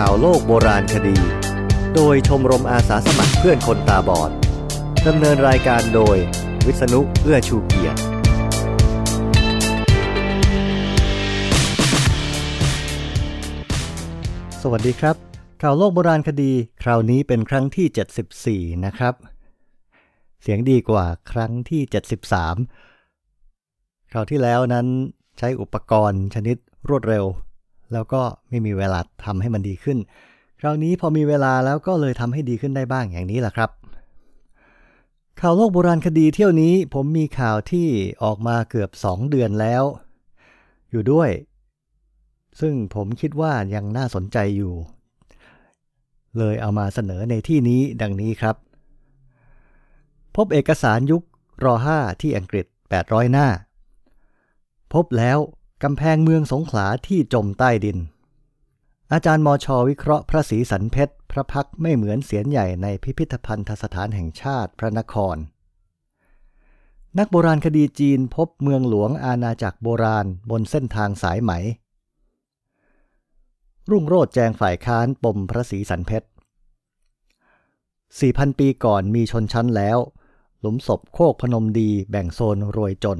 ข่าวโลกโบราณคดี โดยชมรมอาสาสมัครเพื่อนคนตาบอดดำเนินรายการโดย วิษณุเอื้อชูเกียรติ สวัสดีครับ ข่าวโลกโบราณคดี คราวนี้เป็นครั้งที่ 74 นะครับ เสียงดีกว่าครั้งที่ 73 คราวที่แล้วนั้นใช้อุปกรณ์ชนิดรวดเร็ว แล้วก็ไม่มีเวลาทำให้มันดีขึ้น คราวนี้พอมีเวลาแล้วก็เลยทำให้ดีขึ้นได้บ้างอย่างนี้แหละครับ ข่าวโลกโบราณคดีเที่ยวนี้ผมมีข่าวที่ออกมาเกือบ 2 เดือนแล้ว อยู่ด้วย ซึ่งผมคิดว่ายังน่าสนใจอยู่ เลยเอามาเสนอในที่นี้ดังนี้ครับ พบเอกสารยุครอ5ที่อังกฤษ 800 หน้า พบแล้ว กำแพงเมืองสงขลาที่จมใต้ดิน อาจารย์มอชอวิเคราะห์พระศรีสันเพชร พระพักไม่เหมือนเสียนใหญ่ในพิพิธภัณฑสถานแห่งชาติพระนคร นักโบราณคดีจีนพบเมืองหลวงอาณาจักรโบราณบนเส้นทางสายไหม รุ่งโรจน์แจงฝ่ายค้านปมพระศรีสันเพชร 4,000 ปีก่อนมีชนชั้นแล้ว หลุมศพโคกพนมดีแบ่งโซนรวยจน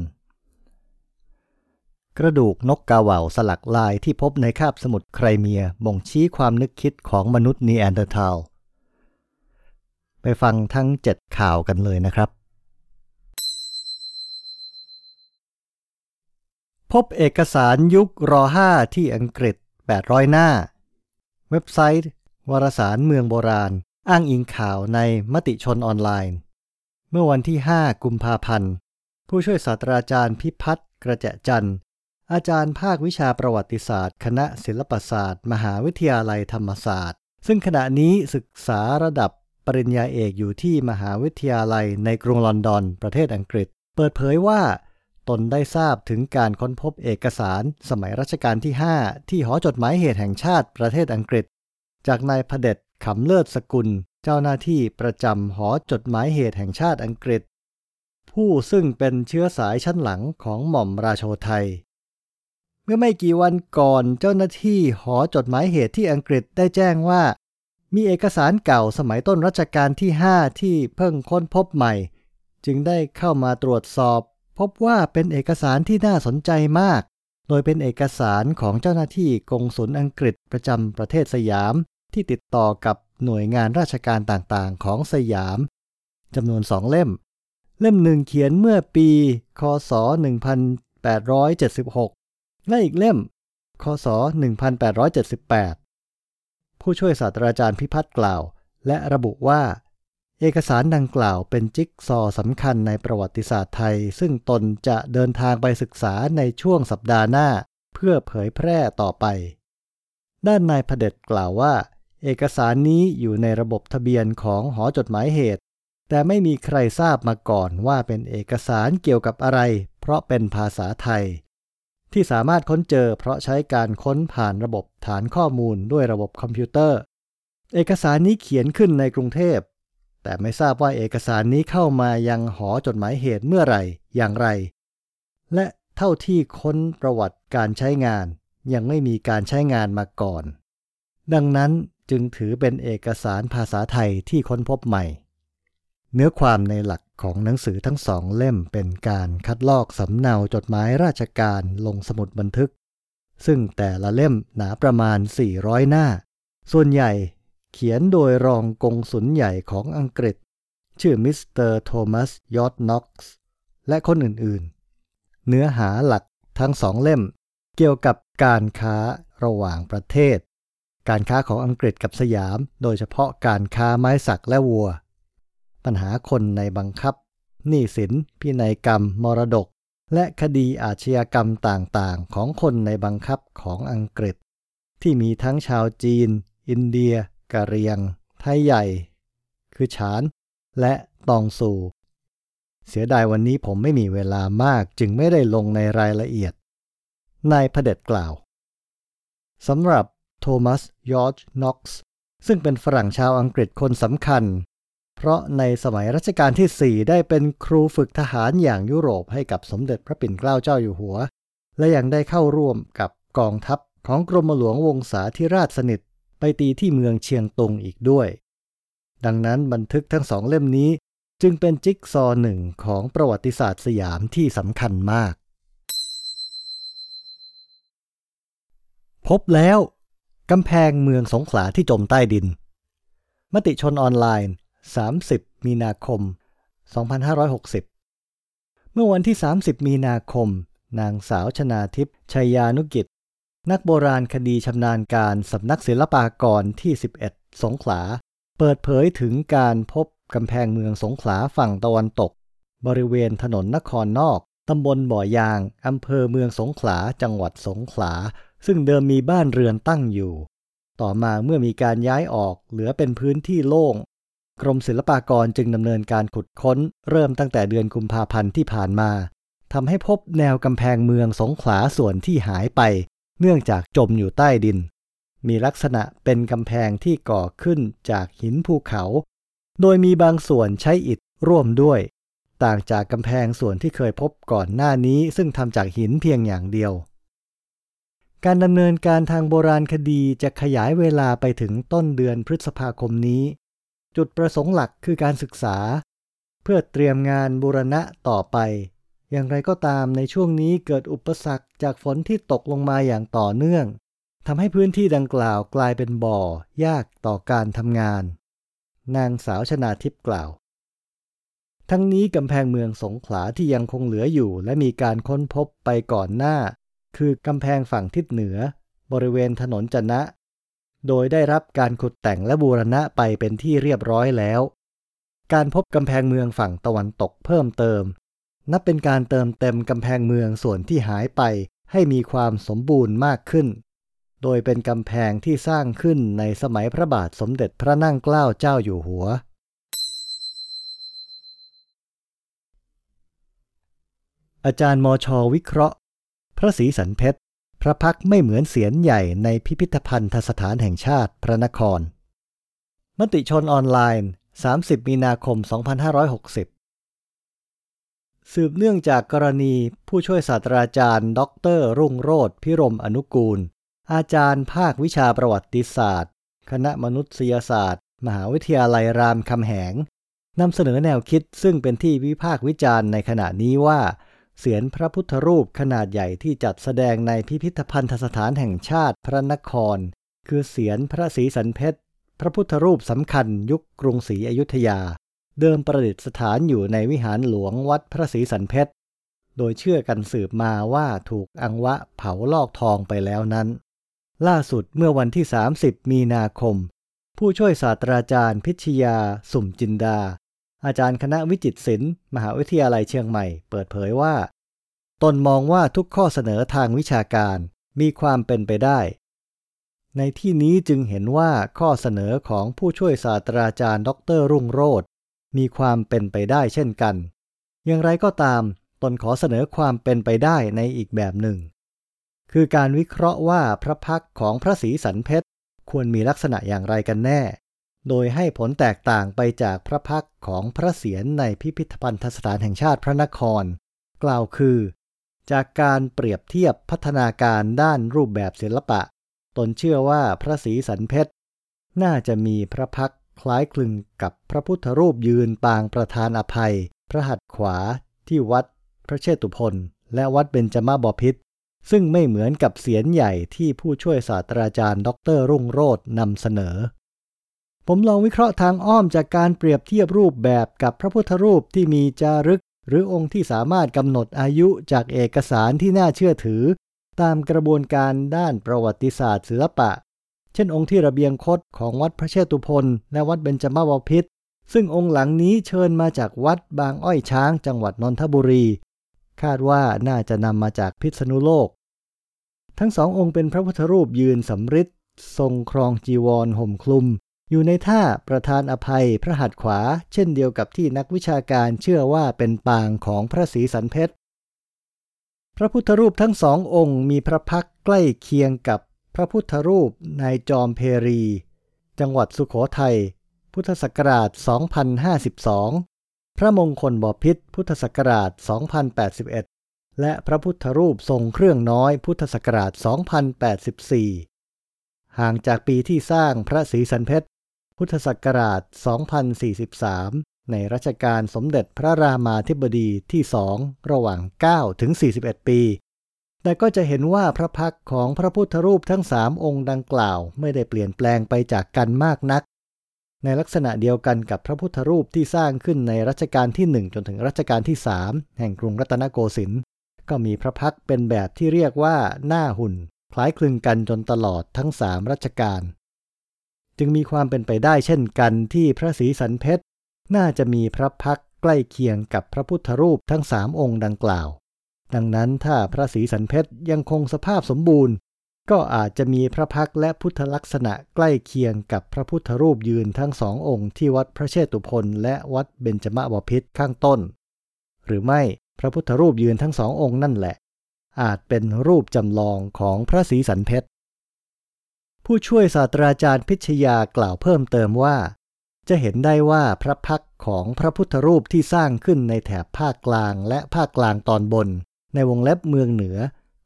กระดูกนกกาเหว่าสลักลายที่พบในคาบสมุทรไครเมียบ่งชี้ความนึกคิดของมนุษย์นีแอนเดอร์ทัลไปฟังทั้ง 7 ข่าวกันเลยนะครับ พบเอกสารยุครอ 5 ที่อังกฤษ 800 หน้า เว็บไซต์ วารสารเมืองโบราณ อ้างอิงข่าวในมติชนออนไลน์ เมื่อวันที่ 5 กุมภาพันธ์ ผู้ช่วยศาสตราจารย์พิพัฒน์กระเจจันทร์ อาจารย์ภาควิชาประวัติศาสตร์ คณะศิลปศาสตร์ มหาวิทยาลัยธรรมศาสตร์ ซึ่งขณะนี้ศึกษาระดับปริญญาเอกอยู่ที่มหาวิทยาลัยในกรุงลอนดอน ประเทศอังกฤษ เปิดเผยว่า ตนได้ทราบถึงการค้นพบเอกสารสมัยรัชกาลที่ 5 ที่หอจดหมายเหตุแห่งชาติประเทศอังกฤษ จากนายพเด็จขำเลิศสกุล เจ้าหน้าที่ประจำหอจดหมายเหตุแห่งชาติอังกฤษ ผู้ซึ่งเป็นเชื้อสายชั้นหลังของหม่อมราโชไทย เมื่อไม่กี่วันก่อนเจ้าหน้าที่หอจดหมายเหตุที่อังกฤษได้แจ้งว่า มีเอกสารเก่าสมัยต้นรัชกาลที่ 5 ที่เพิ่งค้นพบใหม่ จึงได้เข้ามาตรวจสอบ พบว่าเป็นเอกสารที่น่าสนใจมาก โดยเป็นเอกสารของเจ้าหน้าที่กงสุลอังกฤษประจำประเทศสยาม ที่ติดต่อกับหน่วยงานราชการต่างๆ ของสยามจำนวนสองเล่ม เล่มหนึ่งเขียนเมื่อปี คศ 1876 และอีกเล่มคศ 1878 ผู้ช่วยศาสตราจารย์พิพัฒน์กล่าว และระบุว่า เอกสารดังกล่าวเป็นจิ๊กซอสำคัญในประวัติศาสตร์ไทย ซึ่งตนจะเดินทางไปศึกษาในช่วงสัปดาห์หน้า เพื่อเผยแพร่ต่อไป ด้านนายพเด็จกล่าวว่า เอกสารนี้อยู่ในระบบทะเบียนของหอจดหมายเหตุ แต่ไม่มีใครทราบมาก่อนว่าเป็นเอกสารเกี่ยวกับอะไร เพราะเป็นภาษาไทย ที่สามารถค้นเจอเพราะใช้การค้นผ่านระบบฐานข้อมูลด้วยระบบคอมพิวเตอร์ เอกสารนี้เขียนขึ้นในกรุงเทพ แต่ไม่ทราบว่าเอกสารนี้เข้ามายังหอจดหมายเหตุเมื่อไหร่อย่างไร และเท่าที่ค้นประวัติการใช้งาน ยังไม่มีการใช้งานมาก่อน ดังนั้นจึงถือเป็นเอกสารภาษาไทยที่ค้นพบใหม่ เนื้อความในหลัก ของหนังสือทั้งสองเล่มเป็นการคัดลอกสำเนาจดหมายราชการลงสมุดบันทึก ซึ่งแต่ละเล่มหนาประมาณ 400 หน้า ส่วนใหญ่เขียนโดยรองกงสุลใหญ่ของอังกฤษ ชื่อมิสเตอร์โทมัสยอร์ดน็อกซ์และคนอื่นๆ เนื้อหาหลักทั้งสองเล่ม เกี่ยวกับการค้าระหว่างประเทศ การค้าของอังกฤษกับสยาม โดยเฉพาะการค้าไม้สักและวัว ปัญหาคนในบังคับ หนี้สิน พินัยกรรม มรดก และคดีอาชญากรรมต่างๆ ของคนในบังคับของอังกฤษ ที่มีทั้งชาวจีน อินเดีย กะเหรี่ยง ไทยใหญ่ หรือฉาน และตองซูเสียดายวันนี้ผมไม่มีเวลามากจึงไม่ได้ลงในรายละเอียด นายพเด็จกล่าวสำหรับโทมัสยอร์จน็อกซ์ซึ่งเป็นฝรั่งชาวอังกฤษคนสำคัญ เพราะในสมัยรัชกาลที่ 4 ได้เป็นครูฝึกทหารอย่างยุโรปให้กับสมเด็จพระปิ่นเกล้าเจ้าอยู่หัว และยังได้เข้าร่วมกับกองทัพของกรมหลวงวงศาธิราชสนิทไปไปตีที่เมืองเชียงตุงอีกด้วย ดังนั้นบันทึกทั้งสองเล่มนี้จึงเป็นจิ๊กซอหนึ่งของประวัติศาสตร์สยามที่สำคัญมาก พบแล้วกำแพงเมืองสงขลาที่จมใต้ดิน มติชนออนไลน์ 30 มีนาคม 2560 เมื่อวันที่ 30 มีนาคม นางสาวชนาทิพย์ชัยยานุกิจ นักโบราณคดีชำนาญการสำนักศิลปากรที่ 11 สงขลา เปิดเผยถึงการพบกำแพงเมืองสงขลาฝั่งตะวันตก บริเวณถนนนครนอกตำบลบ่อยาง อำเภอเมืองสงขลา จังหวัดสงขลา ซึ่งเดิมมีบ้านเรือนตั้งอยู่ ต่อมาเมื่อมีการย้ายออกเหลือเป็นพื้นที่โล่ง กรมศิลปากรจึงดำเนินการขุดค้น เริ่มตั้งแต่เดือนกุมภาพันธ์ที่ผ่านมาทำให้พบแนวกำแพงเมืองสงขลาส่วนที่หายไป เนื่องจากจมอยู่ใต้ดิน มีลักษณะเป็นกำแพงที่ก่อขึ้นจากหินภูเขา โดยมีบางส่วนใช้อิฐร่วมด้วย ต่างจากกำแพงส่วนที่เคยพบก่อนหน้านี้ ซึ่งทำจากหินเพียงอย่างเดียว การดำเนินการทางโบราณคดีจะขยายเวลาไปถึงต้นเดือนพฤษภาคมนี้ จุดประสงค์หลักคือการศึกษา เพื่อเตรียมงานบูรณะต่อไป อย่างไรก็ตามในช่วงนี้เกิดอุปสรรคจากฝนที่ตกลงมาอย่างต่อเนื่องทำให้พื้นที่ดังกล่าวกลายเป็นบ่อ ยากต่อการทำงาน นางสาวชนาทิพย์กล่าว ทั้งนี้กำแพงเมืองสงขลาที่ยังคงเหลืออยู่ และมีการค้นพบไปก่อนหน้า คือกำแพงฝั่งทิศเหนือ บริเวณถนนจนะ โดยได้รับการขุดแต่งและบูรณะไปเป็นที่เรียบร้อยแล้ว การพบกำแพงเมืองฝั่งตะวันตกเพิ่มเติม นับเป็นการเติมเต็มกำแพงเมืองส่วนที่หายไปให้มีความสมบูรณ์มากขึ้น โดยเป็นกำแพงที่สร้างขึ้นในสมัยพระบาทสมเด็จพระนั่งเกล้าเจ้าอยู่หัว อาจารย์มอชอวิเคราะห์ พระศรีสันเพชร พระพักไม่เหมือนเสียนใหญ่ในพิพิธภัณฑ์สถานแห่งชาติพระนคร มติชนออนไลน์ 30 มีนาคม 2560 สืบเนื่องจากกรณีผู้ช่วยศาสตราจารย์ ดร รุ่งโรธพิรมอนุกูล อาจารย์ภาควิชาประวัติศาสตร์ คณะมนุษยศาสตร์ มหาวิทยาลัยรามคำแหงนำเสนอแนวคิดซึ่งเป็นที่วิพากษ์วิจารณ์ในขณะนี้ว่า เสียนพระพุทธรูปขนาดใหญ่ที่จัดแสดงในพิพิธภัณฑสถานแห่งชาติพระนคร คือเสียนพระศรีสันเพชร พระพุทธรูปสำคัญยุคกรุงศรีอยุธยา เดิมประดิษฐานอยู่ในวิหารหลวงวัดพระศรีสันเพชร โดยเชื่อกันสืบมาว่าถูกอังวะเผาลอกทองไปแล้วนั้น ล่าสุดเมื่อวันที่ 30 มีนาคม ผู้ช่วยศาสตราจารย์พิชยา สุ่มจินดา อาจารย์คณะวิจิตรศิลป์มหาวิทยาลัยเชียงใหม่ เปิดเผยว่า ตนมองว่าทุกข้อเสนอทางวิชาการมีความเป็นไปได้ ในที่นี้จึงเห็นว่าข้อเสนอของผู้ช่วยศาสตราจารย์ ดรรุ่งโรธมีความเป็นไปได้เช่นกัน อย่างไรก็ตาม ตนขอเสนอความเป็นไปได้ในอีกแบบหนึ่ง คือการวิเคราะห์ว่าพระพักของพระศรีสันเพชรควรมีลักษณะอย่างไรกันแน่ โดยให้ผลแตกต่างไปจากพระพักของพระเศียรในพิพิธภัณฑสถานแห่งชาติพระนคร กล่าวคือ จากการเปรียบเทียบพัฒนาการด้านรูปแบบศิลปะ ตนเชื่อว่าพระศรีสันเพชร น่าจะมีพระพักคล้ายคลึงกับพระพุทธรูปยืนปางประธานอภัย พระหัตถ์ขวาที่วัดพระเชตุพนและวัดเบญจมาบพิตรซึ่งไม่เหมือนกับเสียนใหญ่ที่ผู้ช่วยศาสตราจารย์ ดรรุ่งโรจน์นำเสนอ ผมลองวิเคราะห์ทางอ้อมจากการเปรียบเทียบรูปแบบกับพระพุทธรูปที่มีจารึก หรือองค์ที่สามารถกำหนดอายุจากเอกสารที่น่าเชื่อถือ ตามกระบวนการด้านประวัติศาสตร์ศิลปะ เช่นองค์ที่ระเบียงคดของวัดพระเชตุพนและวัดเบญจมาวพิตรซึ่งองค์หลังนี้เชิญมาจากวัดบางอ้อยช้างจังหวัดนนทบุรี คาดว่าน่าจะนำมาจากพิษณุโลก ทั้งสององค์เป็นพระพุทธรูปยืนสำริดทรงครองจีวรห่มคลุม อยู่ในท่าประธานอภัยพระหัตถ์ขวา เช่นเดียวกับที่นักวิชาการเชื่อว่าเป็นปางของพระศรีสันเพชร พระพุทธรูปทั้งสององค์มีพระพักใกล้เคียงกับพระพุทธรูปในจอมเพรี จังหวัดสุขโขทัย พุทธศักราช 2052 พระมงคลบพิษพุทธศักราช 2081 และพระพุทธรูปทรงเครื่องน้อยพุทธศักราช 2084 ห่างจากปีที่สร้างพระศรีสันเพชร พุทธศักราช 2043 ในรัชกาลสมเด็จพระรามาธิบดีที่สองระหว่าง 9 ถึง 41 ปี แต่ก็จะเห็นว่าพระพักของพระพุทธรูปทั้งสามองค์ดังกล่าวไม่ได้เปลี่ยนแปลงไปจากกันมากนัก ในลักษณะเดียวกันกับพระพุทธรูปที่สร้างขึ้นในรัชกาลที่ 1 จนถึงรัชกาลที่ 3 แห่งกรุงรัตนโกสินทร์ก็มีพระพักเป็นแบบที่เรียกว่าหน้าหุ่น คล้ายคลึงกันจนตลอดทั้งสามรัชกาล จึงมีความเป็นไปได้เช่นกันที่พระศรีสันเพชรน่าจะมีพระพักใกล้เคียงกับพระพุทธรูปทั้งสามองค์ดังกล่าว ดังนั้นถ้าพระศรีสันเพชรยังคงสภาพสมบูรณ์ ก็อาจจะมีพระพักและพุทธลักษณะใกล้เคียงกับพระพุทธรูปยืนทั้งสององค์ที่วัดพระเชตุพนและวัดเบญจมบพิตรข้างต้น หรือไม่พระพุทธรูปยืนทั้งสององค์นั่นแหละ อาจเป็นรูปจำลองของพระศรีสันเพชร ผู้ช่วยศาสตราจารย์พิชยากล่าวเพิ่มเติมว่า จะเห็นได้ว่าพระพักของพระพุทธรูปที่สร้างขึ้นในแถบภาคกลางและภาคกลางตอนบน ในวงเล็บเมืองเหนือ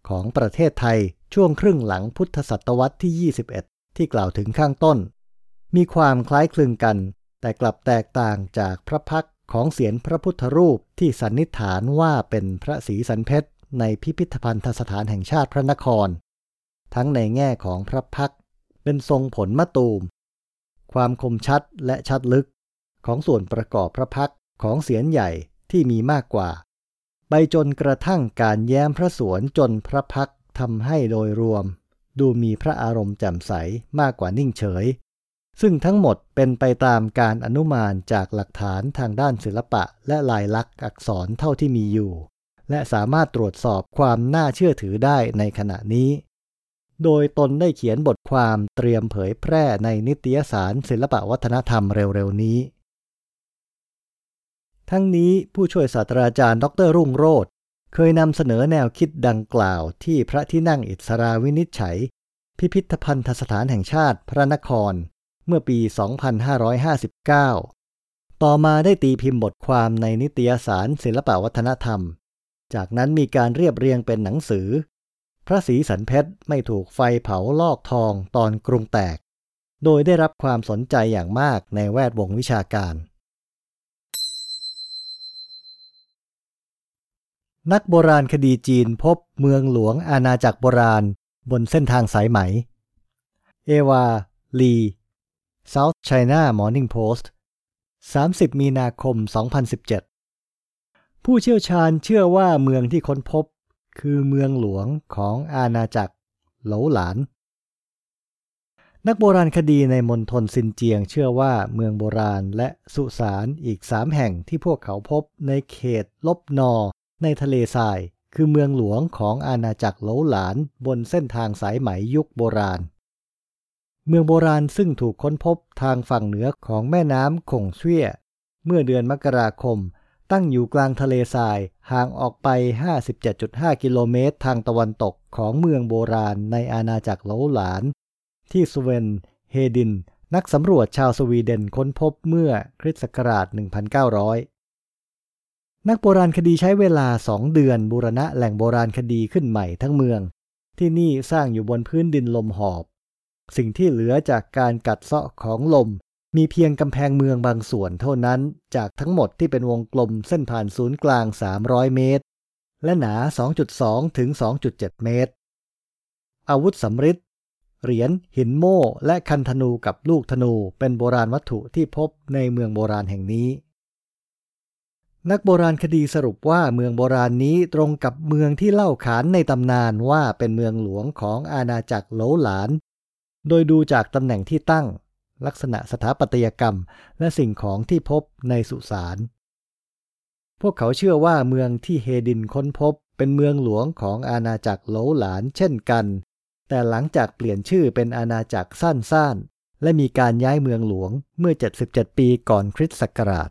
ของประเทศไทยช่วงครึ่งหลังพุทธศตวรรษที่ 21 ที่กล่าวถึงข้างต้น มีความคล้ายคลึงกัน แต่กลับแตกต่างจากพระพักของเสียนพระพุทธรูปที่สันนิษฐานว่าเป็นพระศรีสันเพชรในพิพิธภัณฑสถานแห่งชาติพระนคร ทั้งในแง่ของพระพัก เป็นทรงผลมะตูม ความคมชัดและชัดลึกของส่วนประกอบพระพักของเสียนใหญ่ที่มีมากกว่า ไปจนกระทั่งการแย้มพระสวนจนพระพักทำให้โดยรวม ดูมีพระอารมณ์แจ่มใสมากกว่านิ่งเฉย ซึ่งทั้งหมดเป็นไปตามการอนุมานจากหลักฐานทางด้านศิลปะและลายลักษณ์อักษรเท่าที่มีอยู่ และสามารถตรวจสอบความน่าเชื่อถือได้ในขณะนี้ โดยตนได้เขียนบทความเตรียมเผยแพร่ในนิตยสารศิลปวัฒนธรรมเร็วๆนี้ ทั้งนี้ผู้ช่วยศาสตราจารย์ ดรรุ่งโรธเคยนำเสนอแนวคิดดังกล่าวที่พระที่นั่งอิสราวินิจฉัย พิพิธภัณฑสถานแห่งชาติพระนคร เมื่อปี 2559 ต่อมาได้ตีพิมพ์บทความในนิตยสารศิลปวัฒนธรรม จากนั้นมีการเรียบเรียงเป็นหนังสือ พระศรีสันเพชรไม่ถูกไฟเผาลอกทองตอนกรุงแตก โดยได้รับความสนใจอย่างมากในแวดวงวิชาการ นักโบราณคดีจีนพบเมืองหลวงอาณาจักรโบราณบนเส้นทางสายไหม เอวา ลี South China Morning Post 30 มีนาคม 2017 ผู้เชี่ยวชาญเชื่อว่าเมืองที่ค้นพบ คือเมืองหลวงของอาณาจักรเหลาหลาน นักโบราณคดีในมณฑลซินเจียงเชื่อว่าเมืองโบราณและสุสานอีกสามแห่งที่พวกเขาพบในเขตลบนอในทะเลทราย คือเมืองหลวงของอาณาจักรเหลาหลานบนเส้นทางสายไหมยุคโบราณ เมืองโบราณซึ่งถูกค้นพบทางฝั่งเหนือของแม่น้ำคงเชี่ยเมื่อเดือนมกราคม ตั้งอยู่กลางทะเลทรายห่างออกไป 57.5 กิโลเมตรทางตะวันตกของเมืองโบราณในอาณาจักรเลหลาน ที่สเวนเฮดิน นักสำรวจชาวสวีเดนค้นพบเมื่อคริสต์ศักราช 1900 นักโบราณคดีใช้เวลาสองเดือนบูรณะแหล่งโบราณคดีขึ้นใหม่ทั้งเมือง ที่นี่สร้างอยู่บนพื้นดินลมหอบ สิ่งที่เหลือจากการกัดเซาะของลม มีเพียงกำแพงเมืองบางส่วนเท่านั้นจากทั้งหมดที่เป็นวงกลมเส้นผ่านศูนย์กลาง 300 เมตร และหนา 2.2 ถึง 2.7 เมตร อาวุธสำริดเหรียญหินโม่และคันธนูกับลูกธนูเป็นโบราณวัตถุที่พบในเมืองโบราณแห่งนี้ นักโบราณคดีสรุปว่าเมืองโบราณนี้ตรงกับเมืองที่เล่าขานในตำนานว่าเป็นเมืองหลวงของอาณาจักรโหลหลาน โดยดูจากตำแหน่งที่ตั้ง ลักษณะสถาปัตยกรรม และสิ่งของที่พบในสุสาน พวกเขาเชื่อว่าเมืองที่เฮดินค้นพบเป็นเมืองหลวงของอาณาจักรโหลหลานเช่นกัน แต่หลังจากเปลี่ยนชื่อเป็นอาณาจักรสั้นๆ และมีการย้ายเมืองหลวงเมื่อ 77 ปีก่อนคริสต์ศักราช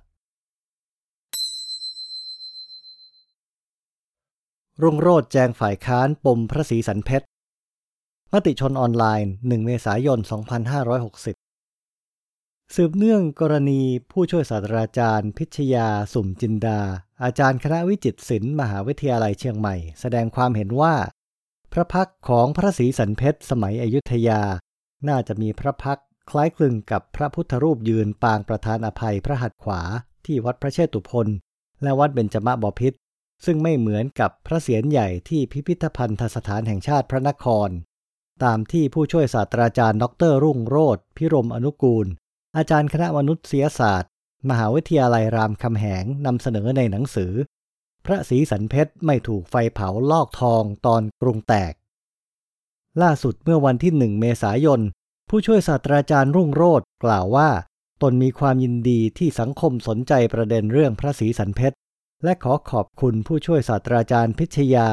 รุ่งโรจน์แจงฝ่ายค้านปมพระศรีสันเพชรมติชนออนไลน์ 1 เมษายน 2560 สืบเนื่องกรณีผู้ช่วยศาสตราจารย์ พิชยาสุ่มจินดา อาจารย์คณะวิจิตรศิลป์มหาวิทยาลัยเชียงใหม่ แสดงความเห็นว่า พระพักของพระศรีสันเพชรสมัยอยุธยา น่าจะมีพระพักคล้ายคลึงกับพระพุทธรูปยืนปางประธานอภัยพระหัตถ์ขวาที่วัดพระเชตุพนและวัดเบญจมบพิตรซึ่งไม่เหมือนกับพระเศียรใหญ่ที่พิพิธภัณฑสถานแห่งชาติพระนคร ตามที่ผู้ช่วยศาสตราจารย์ ดร รุ่งโรธพิรมอนุกูล อาจารย์คณะมนุษยศาสตร์ มหาวิทยาลัยรามคำแหงนำเสนอในหนังสือ พระศรีสันเพชรไม่ถูกไฟเผาลอกทองตอนกรุงแตก ล่าสุดเมื่อวันที่หนึ่งเมษายน ผู้ช่วยศาสตราจารย์รุ่งโรธกล่าวว่า ตนมีความยินดีที่สังคมสนใจประเด็นเรื่องพระศรีสันเพชรและขอขอบคุณผู้ช่วยศาสตราจารย์พิชยา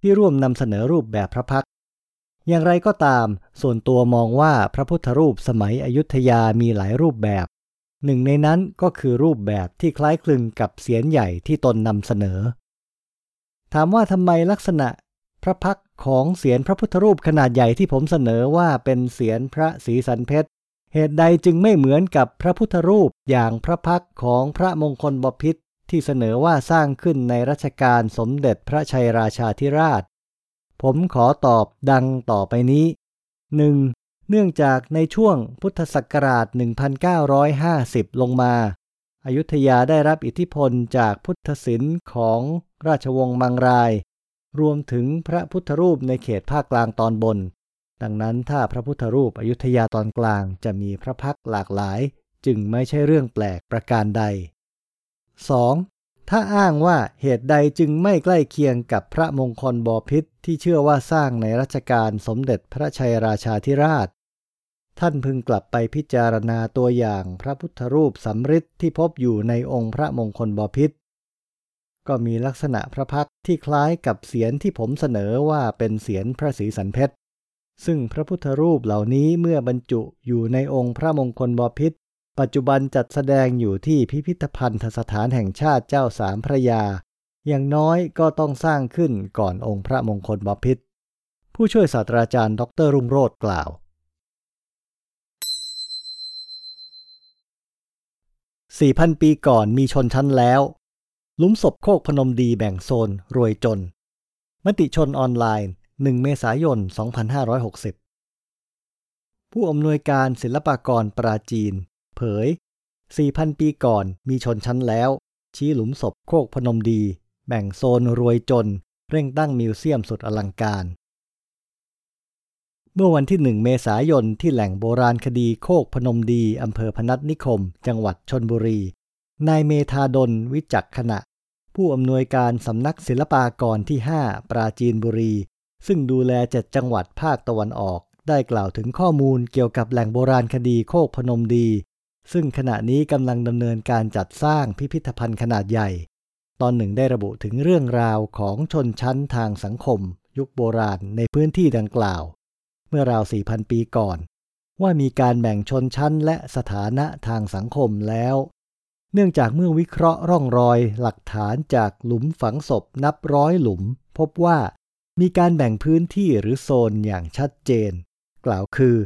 ที่ร่วมนำเสนอรูปแบบพระพัก อย่างไรก็ตาม ส่วนตัวมองว่าพระพุทธรูปสมัยอยุธยามีหลายรูปแบบ หนึ่งในนั้นก็คือรูปแบบที่คล้ายคลึงกับเสียนใหญ่ที่ตนนำเสนอ ถามว่าทำไมลักษณะพระพักของเสียนพระพุทธรูปขนาดใหญ่ที่ผมเสนอว่าเป็นเสียนพระศรีสันเพชร เหตุใดจึงไม่เหมือนกับพระพุทธรูปอย่างพระพักของพระมงคลบพิษที่เสนอว่าสร้างขึ้นในรัชกาลสมเด็จพระชัยราชาธิราช ผมขอตอบดังต่อไปนี้ 1. เนื่องจากในช่วงพุทธศักราช 1950 ลงมาอายุทยาได้รับอิทธิพลจากพุทธศิลป์ของราชวงศ์มังราย รวมถึงพระพุทธรูปในเขตภาคกลางตอนบน ดังนั้นถ้าพระพุทธรูปอยุธยาตอนกลางจะมีพระพักหลากหลาย จึงไม่ใช่เรื่องแปลกประการใด 2. ถ้าอ้างว่าเหตุใดจึงไม่ใกล้เคียงกับพระมงคลบพิษที่เชื่อว่าสร้างในรัชกาลสมเด็จพระชัยราชาธิราช ท่านพึงกลับไปพิจารณาตัวอย่างพระพุทธรูปสำริดที่พบอยู่ในองค์พระมงคลบพิษก็มีลักษณะพระพักที่คล้ายกับเสียนที่ผมเสนอว่าเป็นเสียนพระศรีสันเพชรซึ่งพระพุทธรูปเหล่านี้เมื่อบรรจุอยู่ในองค์พระมงคลบพิษ ปัจจุบันจัดแสดงอยู่ที่พิพิธภัณฑสถานแห่งชาติเจ้าสามพระยา อย่างน้อยก็ต้องสร้างขึ้นก่อนองค์พระมงคลบพิษผู้ช่วยศาสตราจารย์ดรรุ่งโรธกล่าว 4,000 ปีก่อนมีชนชั้นแล้ว ลุมศพโคกพนมดีแบ่งโซน รวยจน มติชนออนไลน์ 1 เมษายน 2560 ผู้อำนวยการศิลปากรปราจีน เผย 4,000 ปีก่อนมีชนชั้นแล้ว ชี้หลุมศพโคกพนมดี แบ่งโซนรวยจน เร่งตั้งมิวเซียมสุดอลังการ เมื่อวันที่ 1 เมษายนที่แหล่งโบราณคดีโคกพนมดีอำเภอพนัสนิคม จังหวัดชนบุรี นายเมธาดลวิจักขณะ ผู้อำนวยการสำนักศิลปากรที่ 5 ปราจีนบุรี ซึ่งดูแลเจ็ดจังหวัดภาคตะวันออกได้กล่าวถึงข้อมูลเกี่ยวกับแหล่งโบราณคดีโคกพนมดี ซึ่งขณะนี้กำลังดำเนินการจัดสร้างพิพิธภัณฑ์ขนาดใหญ่ ตอนหนึ่งได้ระบุถึงเรื่องราวของชนชั้นทางสังคม ยุคโบราณในพื้นที่ดังกล่าว เมื่อราว 4,000 ปีก่อน ว่ามีการแบ่งชนชั้นและสถานะทางสังคมแล้ว เนื่องจากเมื่อวิเคราะห์ร่องรอยหลักฐานจากหลุมฝังศพนับร้อยหลุม พบว่ามีการแบ่งพื้นที่หรือโซนอย่างชัดเจน กล่าวคือ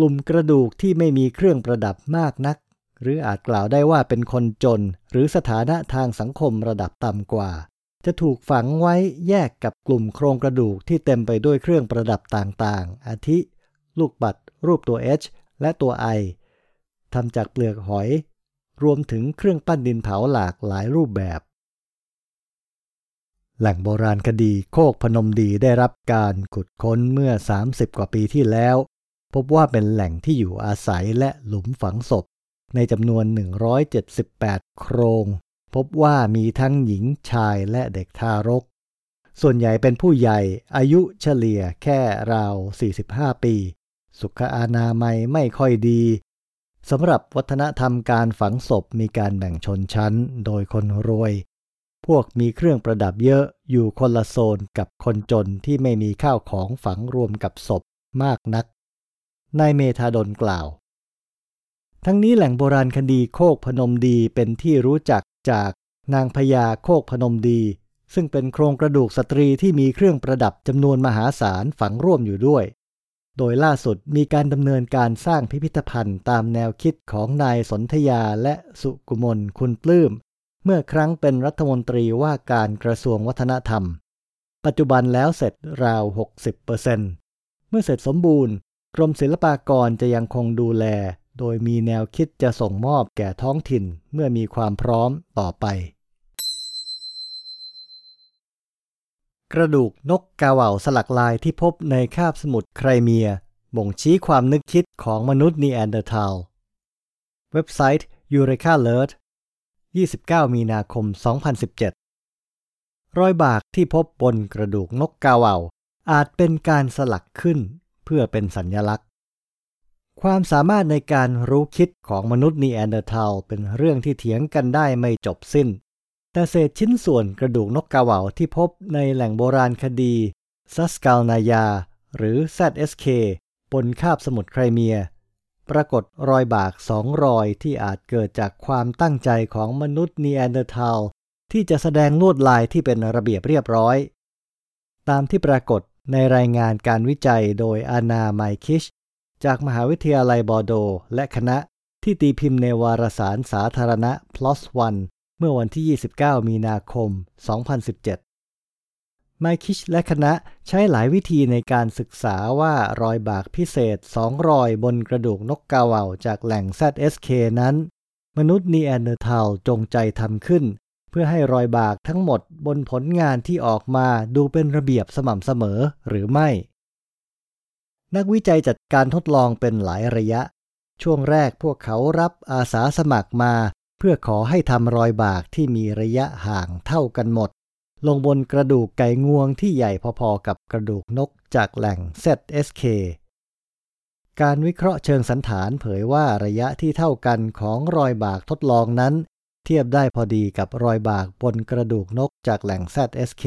กลุ่มกระดูกที่ไม่มีเครื่องประดับมากนัก หรืออาจกล่าวได้ว่าเป็นคนจน หรือสถานะทางสังคมระดับต่ำกว่า จะถูกฝังไว้แยกกับกลุ่มโครงกระดูกที่เต็มไปด้วยเครื่องประดับต่างๆ อาทิ ลูกบัตรรูปตัว H และตัว I ทำจากเปลือกหอย รวมถึงเครื่องปั้นดินเผาหลากหลายรูปแบบ แหล่งโบราณคดีโคกพนมดีได้รับการขุดค้นเมื่อ 30 กว่าปีที่แล้ว พบว่าเป็นแหล่งที่อยู่อาศัยและหลุมฝังศพ ในจำนวน 178 โครง พบว่ามีทั้งหญิงชายและเด็กทารก ส่วนใหญ่เป็นผู้ใหญ่อายุเฉลี่ยแค่ราว 45 ปี สุขอนามัยไม่ค่อยดีสำหรับวัฒนธรรมการฝังศพมีการแบ่งชนชั้นโดยคนรวย พวกมีเครื่องประดับเยอะอยู่คนละโซนกับคนจนที่ไม่มีข้าวของฝังรวมกับศพมากนัก นายเมธาดลกล่าว ทั้งนี้แหล่งโบราณคดีโคกพนมดีเป็นที่รู้จักจากนางพญาโคกพนมดี ซึ่งเป็นโครงกระดูกสตรีที่มีเครื่องประดับจำนวนมหาศาลฝังร่วมอยู่ด้วย โดยล่าสุดมีการดำเนินการสร้างพิพิธภัณฑ์ตามแนวคิดของนายสนธยาและสุกุมลคุณปลื้มเมื่อครั้งเป็นรัฐมนตรีว่าการกระทรวงวัฒนธรรม ปัจจุบันแล้วเสร็จราว 60%เมื่อเสร็จสมบูรณ์ กรมศิลปากรจะยังคงดูแล โดยมีแนวคิดจะส่งมอบแก่ท้องถิ่นเมื่อมีความพร้อมต่อไป กระดูกนกกาเหว่าสลักลายที่พบในคาบสมุทรไครเมีย บ่งชี้ความนึกคิดของมนุษย์นีแอนเดอร์ทัลเว็บไซต์ EurekAlert 29 มีนาคม 2017 รอยบากที่พบบนกระดูกนกกาเหว่าอาจเป็นการสลักขึ้น เพื่อเป็นสัญญลักษณ์ ความสามารถในการรู้คิดของมนุษย์นีแอนเดอร์ทัลเป็นเรื่องที่เถียงกันได้ไม่จบสิ้น แต่เศษชิ้นส่วนกระดูกนกกาเหว่าที่พบในแหล่งโบราณคดีซัสกาลนายา หรือ ZSK บนคาบสมุทรไครเมีย ปรากฏรอยบากสองรอยที่อาจเกิดจากความตั้งใจของมนุษย์นีแอนเดอร์ทัลที่จะแสดงลวดลายที่เป็นระเบียบเรียบร้อย ตามที่ปรากฏ ในรายงานการวิจัยโดยอานาไมคิช จากมหาวิทยาลัยบอร์โด และคณะที่ตีพิมพ์ในวารสารสาธารณะ PLOS ONE เมื่อวันที่ 29 มีนาคม 2017 ไมคิชและคณะใช้หลายวิธีในการศึกษาว่ารอยบากพิเศษสองรอยบนกระดูกนกกาเหว่าจากแหล่ง ZSK นั้น มนุษย์นีแอนเดอร์ทัลจงใจทำขึ้น เพื่อให้รอยบากทั้งหมดบนผลงานที่ออกมาดูเป็นระเบียบสม่ำเสมอหรือไม่ นักวิจัยจัดการทดลองเป็นหลายระยะ ช่วงแรกพวกเขารับอาสาสมัครมา เพื่อขอให้ทำรอยบากที่มีระยะห่างเท่ากันหมด ลงบนกระดูกไก่งวงที่ใหญ่พอๆกับกระดูกนกจากแหล่ง ZSK การวิเคราะห์เชิงสันฐานเผยว่าระยะที่เท่ากันของรอยบากทดลองนั้น เทียบได้พอดีกับรอยบากบนกระดูกนกจากแหล่ง ZSK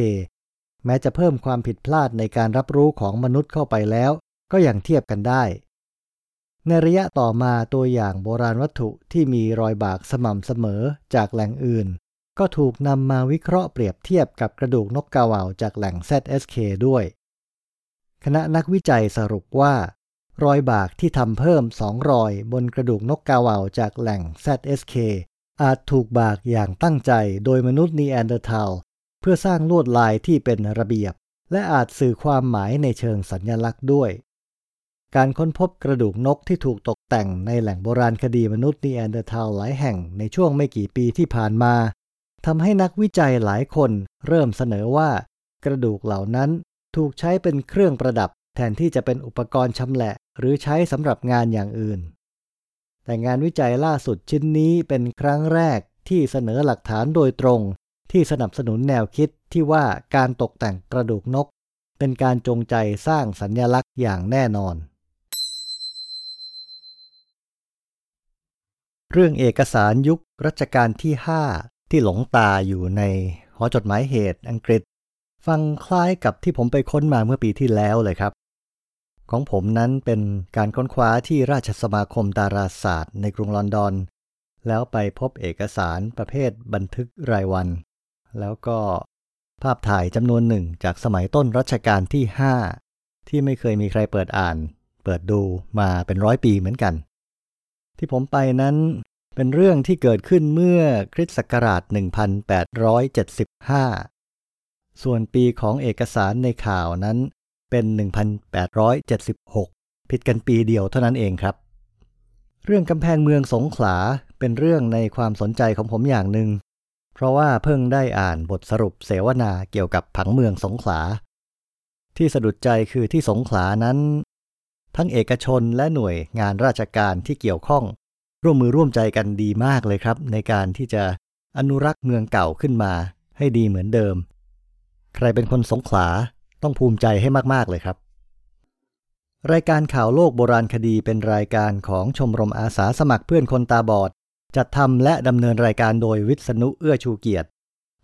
แม้จะเพิ่มความผิดพลาดในการรับรู้ของมนุษย์เข้าไปแล้ว ก็ยังเทียบกันได้ ในระยะต่อมาตัวอย่างโบราณวัตถุที่มีรอยบากสม่ำเสมอจากแหล่งอื่น ก็ถูกนำมาวิเคราะห์เปรียบเทียบกับกระดูกนกกาเหว่าจากแหล่ง ZSK ด้วย คณะนักวิจัยสรุปว่า รอยบากที่ทำเพิ่มสองรอยบนกระดูกนกกาเหว่าจากแหล่ง ZSK อาจถูกบากอย่างตั้งใจโดยมนุษย์นีแอนเดอร์ทัลเพื่อสร้างลวดลายที่เป็นระเบียบ และอาจสื่อความหมายในเชิงสัญญลักษณ์ด้วย การค้นพบกระดูกนกที่ถูกตกแต่งในแหล่งโบราณคดีมนุษย์นีแอนเดอร์ทัลหลายแห่งในช่วงไม่กี่ปีที่ผ่านมาทำให้นักวิจัยหลายคนเริ่มเสนอว่า กระดูกเหล่านั้นถูกใช้เป็นเครื่องประดับ แทนที่จะเป็นอุปกรณ์ชำแหละ หรือใช้สำหรับงานอย่างอื่น แต่งานวิจัยล่าสุดชิ้นนี้เป็นครั้งแรกที่เสนอหลักฐานโดยตรง ที่สนับสนุนแนวคิดที่ว่าการตกแต่งกระดูกนก เป็นการจงใจสร้างสัญญลักษณ์อย่างแน่นอน เรื่องเอกสารยุครัชกาลที่ 5 ที่หลงตาอยู่ในหอจดหมายเหตุอังกฤษ ฟังคล้ายกับที่ผมไปค้นมาเมื่อปีที่แล้วเลยครับ ของผมนั้นเป็นการค้นคว้าที่ราชสมาคมดาราศาสตร์ในกรุงลอนดอน แล้วไปพบเอกสารประเภทบันทึกรายวัน แล้วก็ภาพถ่ายจำนวนหนึ่งจากสมัยต้นรัชกาลที่ 5 ที่ไม่เคยมีใครเปิดอ่าน เปิดดูมาเป็นร้อยปีเหมือนกัน ที่ผมไปนั้นเป็นเรื่องที่เกิดขึ้นเมื่อคริสต์ศักราช 1875 ส่วนปีของเอกสารในข่าวนั้น เป็น 1,876 ผิดกันปีเดียวเท่านั้นเองครับ เรื่องกำแพงเมืองสงขลาเป็นเรื่องในความสนใจของผมอย่างหนึ่ง เพราะว่าเพิ่งได้อ่านบทสรุปเสวนาเกี่ยวกับผังเมืองสงขลา ที่สะดุดใจคือที่สงขลานั้น ทั้งเอกชนและหน่วยงานราชการที่เกี่ยวข้อง ร่วมมือร่วมใจกันดีมากเลยครับ ในการที่จะอนุรักษ์เมืองเก่าขึ้นมา ให้ดีเหมือนเดิม ใครเป็นคนสงขลา ต้องภูมิใจให้มาก ๆ เลยครับ รายการข่าวโลกโบราณคดีเป็นรายการของชมรมอาสาสมัครเพื่อนคนตาบอด จัดทำและดำเนินรายการโดยวิษณุเอื้อชูเกียรติ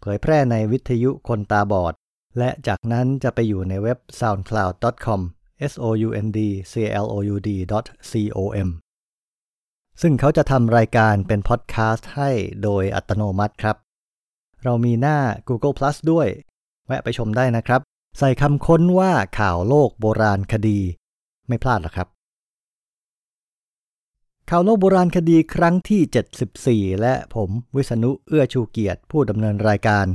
เผยแพร่ในวิทยุคนตาบอด และจากนั้นจะไปอยู่ในเว็บ soundcloud.com s o u n d c l o u d com ซึ่งเขาจะทำรายการเป็นพอดแคสต์ให้โดยอัตโนมัติครับ เรามีหน้า Google Plus ด้วย แวะไปชมได้นะครับ ใส่คำค้นว่าข่าวโลกโบราณคดี ไม่พลาดหรอกครับ ข่าวโลกโบราณคดีครั้งที่ 74 และผมวิษณุเอื้อชูเกียรติผู้ดำเนินรายการ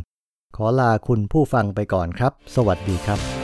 ขอลาคุณผู้ฟังไปก่อนครับ สวัสดีครับ